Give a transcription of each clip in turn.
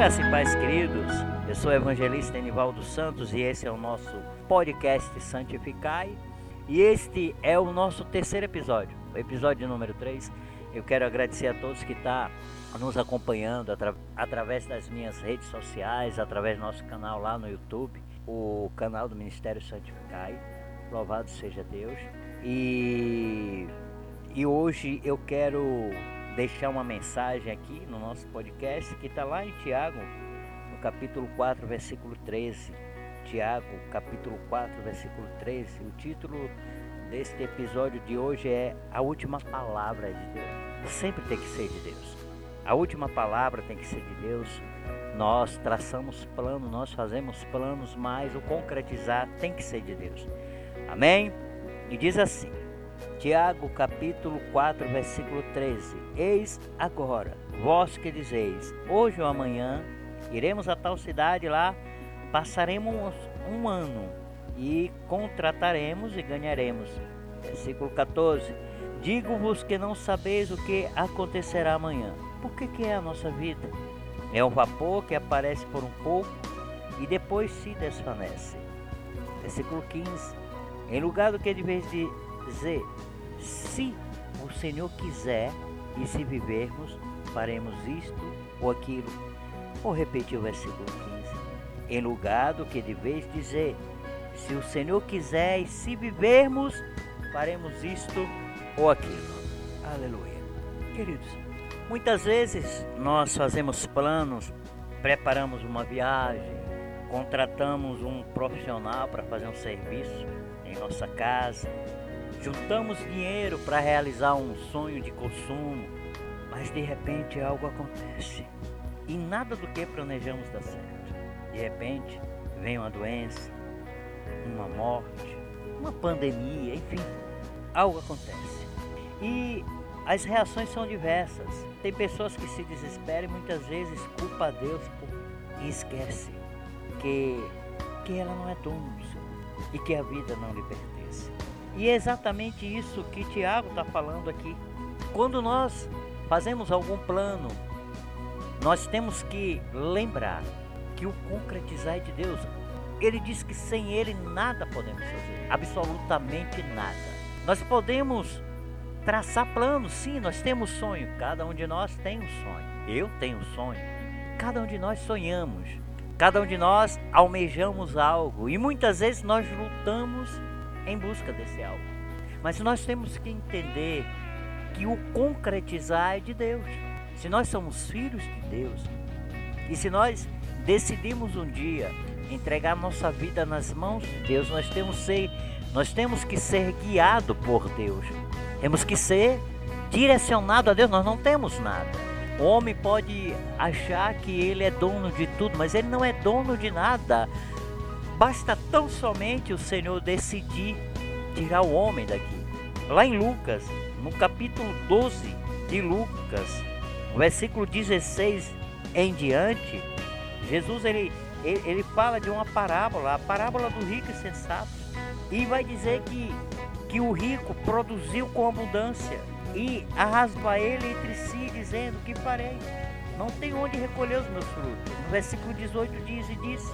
Graça e paz, queridos. Eu sou o evangelista Enivaldo Santos e esse é o nosso podcast Santificai. E este é o nosso terceiro episódio, o episódio número 3. Eu quero agradecer a todos que estão tá nos acompanhando atra através das minhas redes sociais, através do nosso canal lá no YouTube, o canal do Ministério Santificai. Louvado seja Deus. E, e hoje eu quero deixar uma mensagem aqui no nosso podcast que está lá em Tiago, no capítulo 4, versículo 13. Tiago, capítulo 4, versículo 13. O título deste episódio de hoje é A Última Palavra de Deus. Sempre tem que ser de Deus. A última palavra tem que ser de Deus. Nós traçamos planos, nós fazemos planos, mas o concretizar tem que ser de Deus. Amém? E diz assim: Tiago capítulo 4, versículo 13: Eis agora, vós que dizeis, hoje ou amanhã iremos a tal cidade lá, passaremos um ano e contrataremos e ganharemos. Versículo 14: Digo-vos que não sabeis o que acontecerá amanhã. Por que, que é a nossa vida? É um vapor que aparece por um pouco e depois se desvanece. Versículo 15: Em lugar do que de vez de dizer, se o Senhor quiser e se vivermos, faremos isto ou aquilo. Vou repetir o versículo 15. Em lugar do que deveis dizer, se o Senhor quiser e se vivermos, faremos isto ou aquilo. Aleluia. Queridos, muitas vezes nós fazemos planos, preparamos uma viagem, contratamos um profissional para fazer um serviço em nossa casa, Juntamos dinheiro para realizar um sonho de consumo, mas de repente algo acontece e nada do que planejamos dá certo. De repente vem uma doença, uma morte, uma pandemia, enfim, algo acontece. E as reações são diversas. Tem pessoas que se desesperam e muitas vezes culpa a Deus por... e esquece que, que ela não é dona do seu e que a vida não lhe pertence. E é exatamente isso que Tiago está falando aqui. Quando nós fazemos algum plano, nós temos que lembrar que o concretizar é de Deus. Ele diz que sem Ele nada podemos fazer, absolutamente nada. Nós podemos traçar planos, sim, nós temos sonho. Cada um de nós tem um sonho. Eu tenho um sonho. Cada um de nós sonhamos. Cada um de nós almejamos algo e muitas vezes nós lutamos em busca desse algo. Mas nós temos que entender que o concretizar é de Deus. Se nós somos filhos de Deus e se nós decidimos um dia entregar nossa vida nas mãos de Deus, nós temos, ser, nós temos que ser guiado por Deus. Temos que ser direcionado a Deus. Nós não temos nada. O homem pode achar que ele é dono de tudo, mas ele não é dono de nada. Basta tão somente o Senhor decidir tirar o homem daqui. Lá em Lucas, no capítulo 12 de Lucas, versículo 16 em diante, Jesus ele, ele, ele fala de uma parábola, a parábola do rico e sensato, e vai dizer que, que o rico produziu com abundância e arrasou a ele entre si, dizendo: Que farei? Não tenho onde recolher os meus frutos. No versículo 18 diz e disse: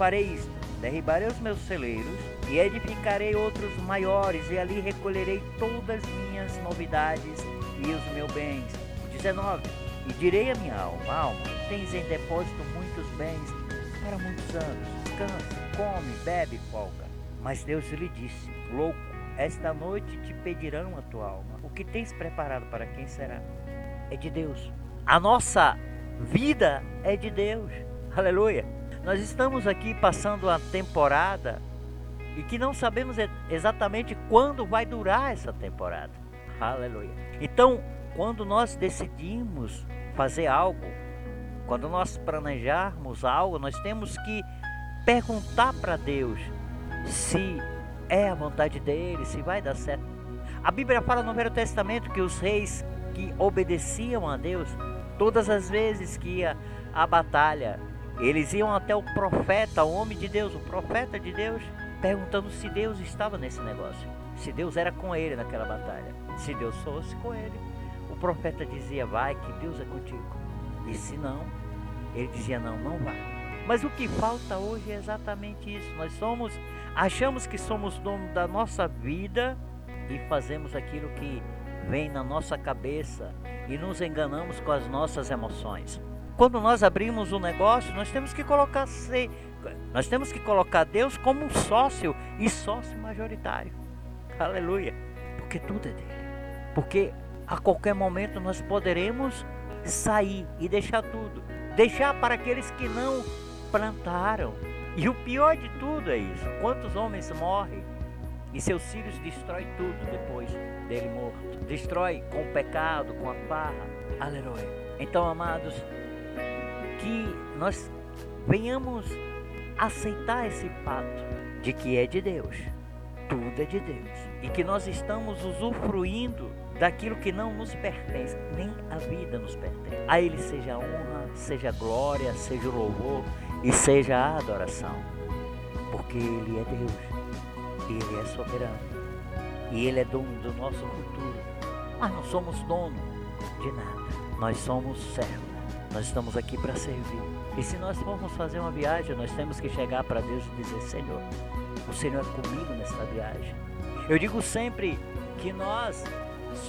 Farei isto derribarei os meus celeiros e edificarei outros maiores, e ali recolherei todas as minhas novidades e os meus bens. 19. E direi a minha alma: Alma, tens em depósito muitos bens para muitos anos. Descansa, come, bebe, folga. Mas Deus lhe disse: Louco, esta noite te pedirão a tua alma. O que tens preparado para quem será? É de Deus. A nossa vida é de Deus. Aleluia. Nós estamos aqui passando a temporada e que não sabemos exatamente quando vai durar essa temporada. Aleluia. Então, quando nós decidimos fazer algo, quando nós planejarmos algo, nós temos que perguntar para Deus se é a vontade dele, se vai dar certo. A Bíblia fala no Velho Testamento que os reis que obedeciam a Deus, todas as vezes que ia à batalha, eles iam até o profeta, o homem de Deus, o profeta de Deus, perguntando se Deus estava nesse negócio, se Deus era com ele naquela batalha. Se Deus fosse com ele, o profeta dizia: Vai, que Deus é contigo. E se não, Ele dizia: Não, não vá. Mas o que falta hoje é exatamente isso. Nós somos, achamos que somos dono da nossa vida e fazemos aquilo que vem na nossa cabeça e nos enganamos com as nossas emoções. Quando nós abrimos um negócio, nós temos que colocar nós temos que colocar Deus como um sócio e sócio majoritário. Aleluia. Porque tudo é dele. Porque a qualquer momento nós poderemos sair e deixar tudo. Deixar para aqueles que não plantaram. E o pior de tudo é isso. Quantos homens morrem e seus filhos destrói tudo depois dele morto. Destrói com o pecado, com a farra. Aleluia. Então, amados, que nós venhamos aceitar esse fato de que é de Deus. Tudo é de Deus. E que nós estamos usufruindo daquilo que não nos pertence, nem a vida nos pertence. A Ele seja honra, seja glória, seja louvor e seja a adoração. Porque Ele é Deus ele é soberano. E Ele é dono do nosso futuro. Mas não somos dono de nada. Nós somos servos. Nós estamos aqui para servir. E se nós formos fazer uma viagem, nós temos que chegar para Deus e dizer: Senhor, o Senhor é comigo nessa viagem. Eu digo sempre que nós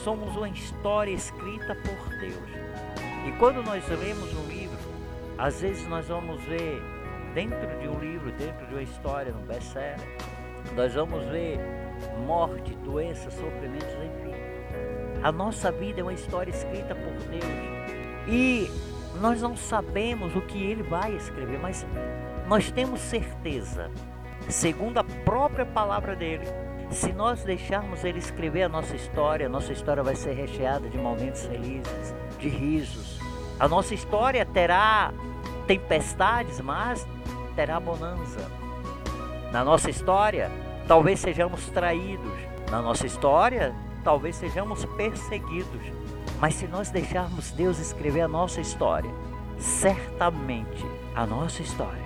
somos uma história escrita por Deus. E quando nós lemos um livro, às vezes nós vamos ver dentro de um livro, dentro de uma história, no best-seller, nós vamos ver morte, doenças, sofrimentos, enfim. A nossa vida é uma história escrita por Deus. E nós não sabemos o que ele vai escrever, mas nós temos certeza, segundo a própria palavra dele, se nós deixarmos ele escrever a nossa história, a nossa história vai ser recheada de momentos felizes, de risos. A nossa história terá tempestades, mas terá bonança. Na nossa história, talvez sejamos traídos. Na nossa história, talvez sejamos perseguidos. Mas se nós deixarmos Deus escrever a nossa história, certamente a nossa história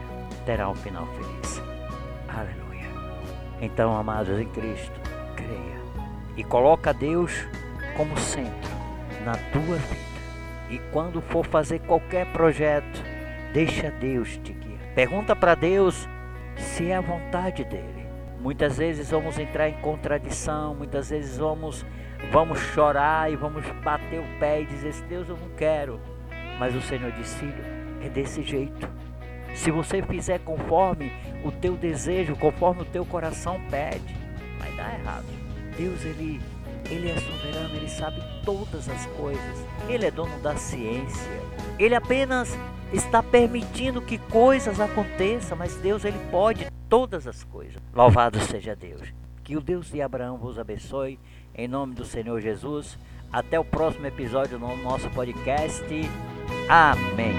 terá um final feliz. Aleluia. Então, amados em Cristo, creia e coloca Deus como centro na tua vida. E quando for fazer qualquer projeto, deixa Deus te guiar. Pergunta para Deus se é a vontade dele. Muitas vezes vamos entrar em contradição, muitas vezes vamos vamos chorar e vamos bater o pé e dizer: Deus, eu não quero. Mas o Senhor disse: Filho, é desse jeito. Se você fizer conforme o teu desejo, conforme o teu coração pede, vai dar errado. Deus, ele, ele é soberano, ele sabe todas as coisas. Ele é dono da ciência. Ele apenas está permitindo que coisas aconteçam, mas Deus ele pode todas as coisas. Louvado seja Deus. Que o Deus de Abraão vos abençoe em nome do Senhor Jesus. Até o próximo episódio no nosso podcast. Amém.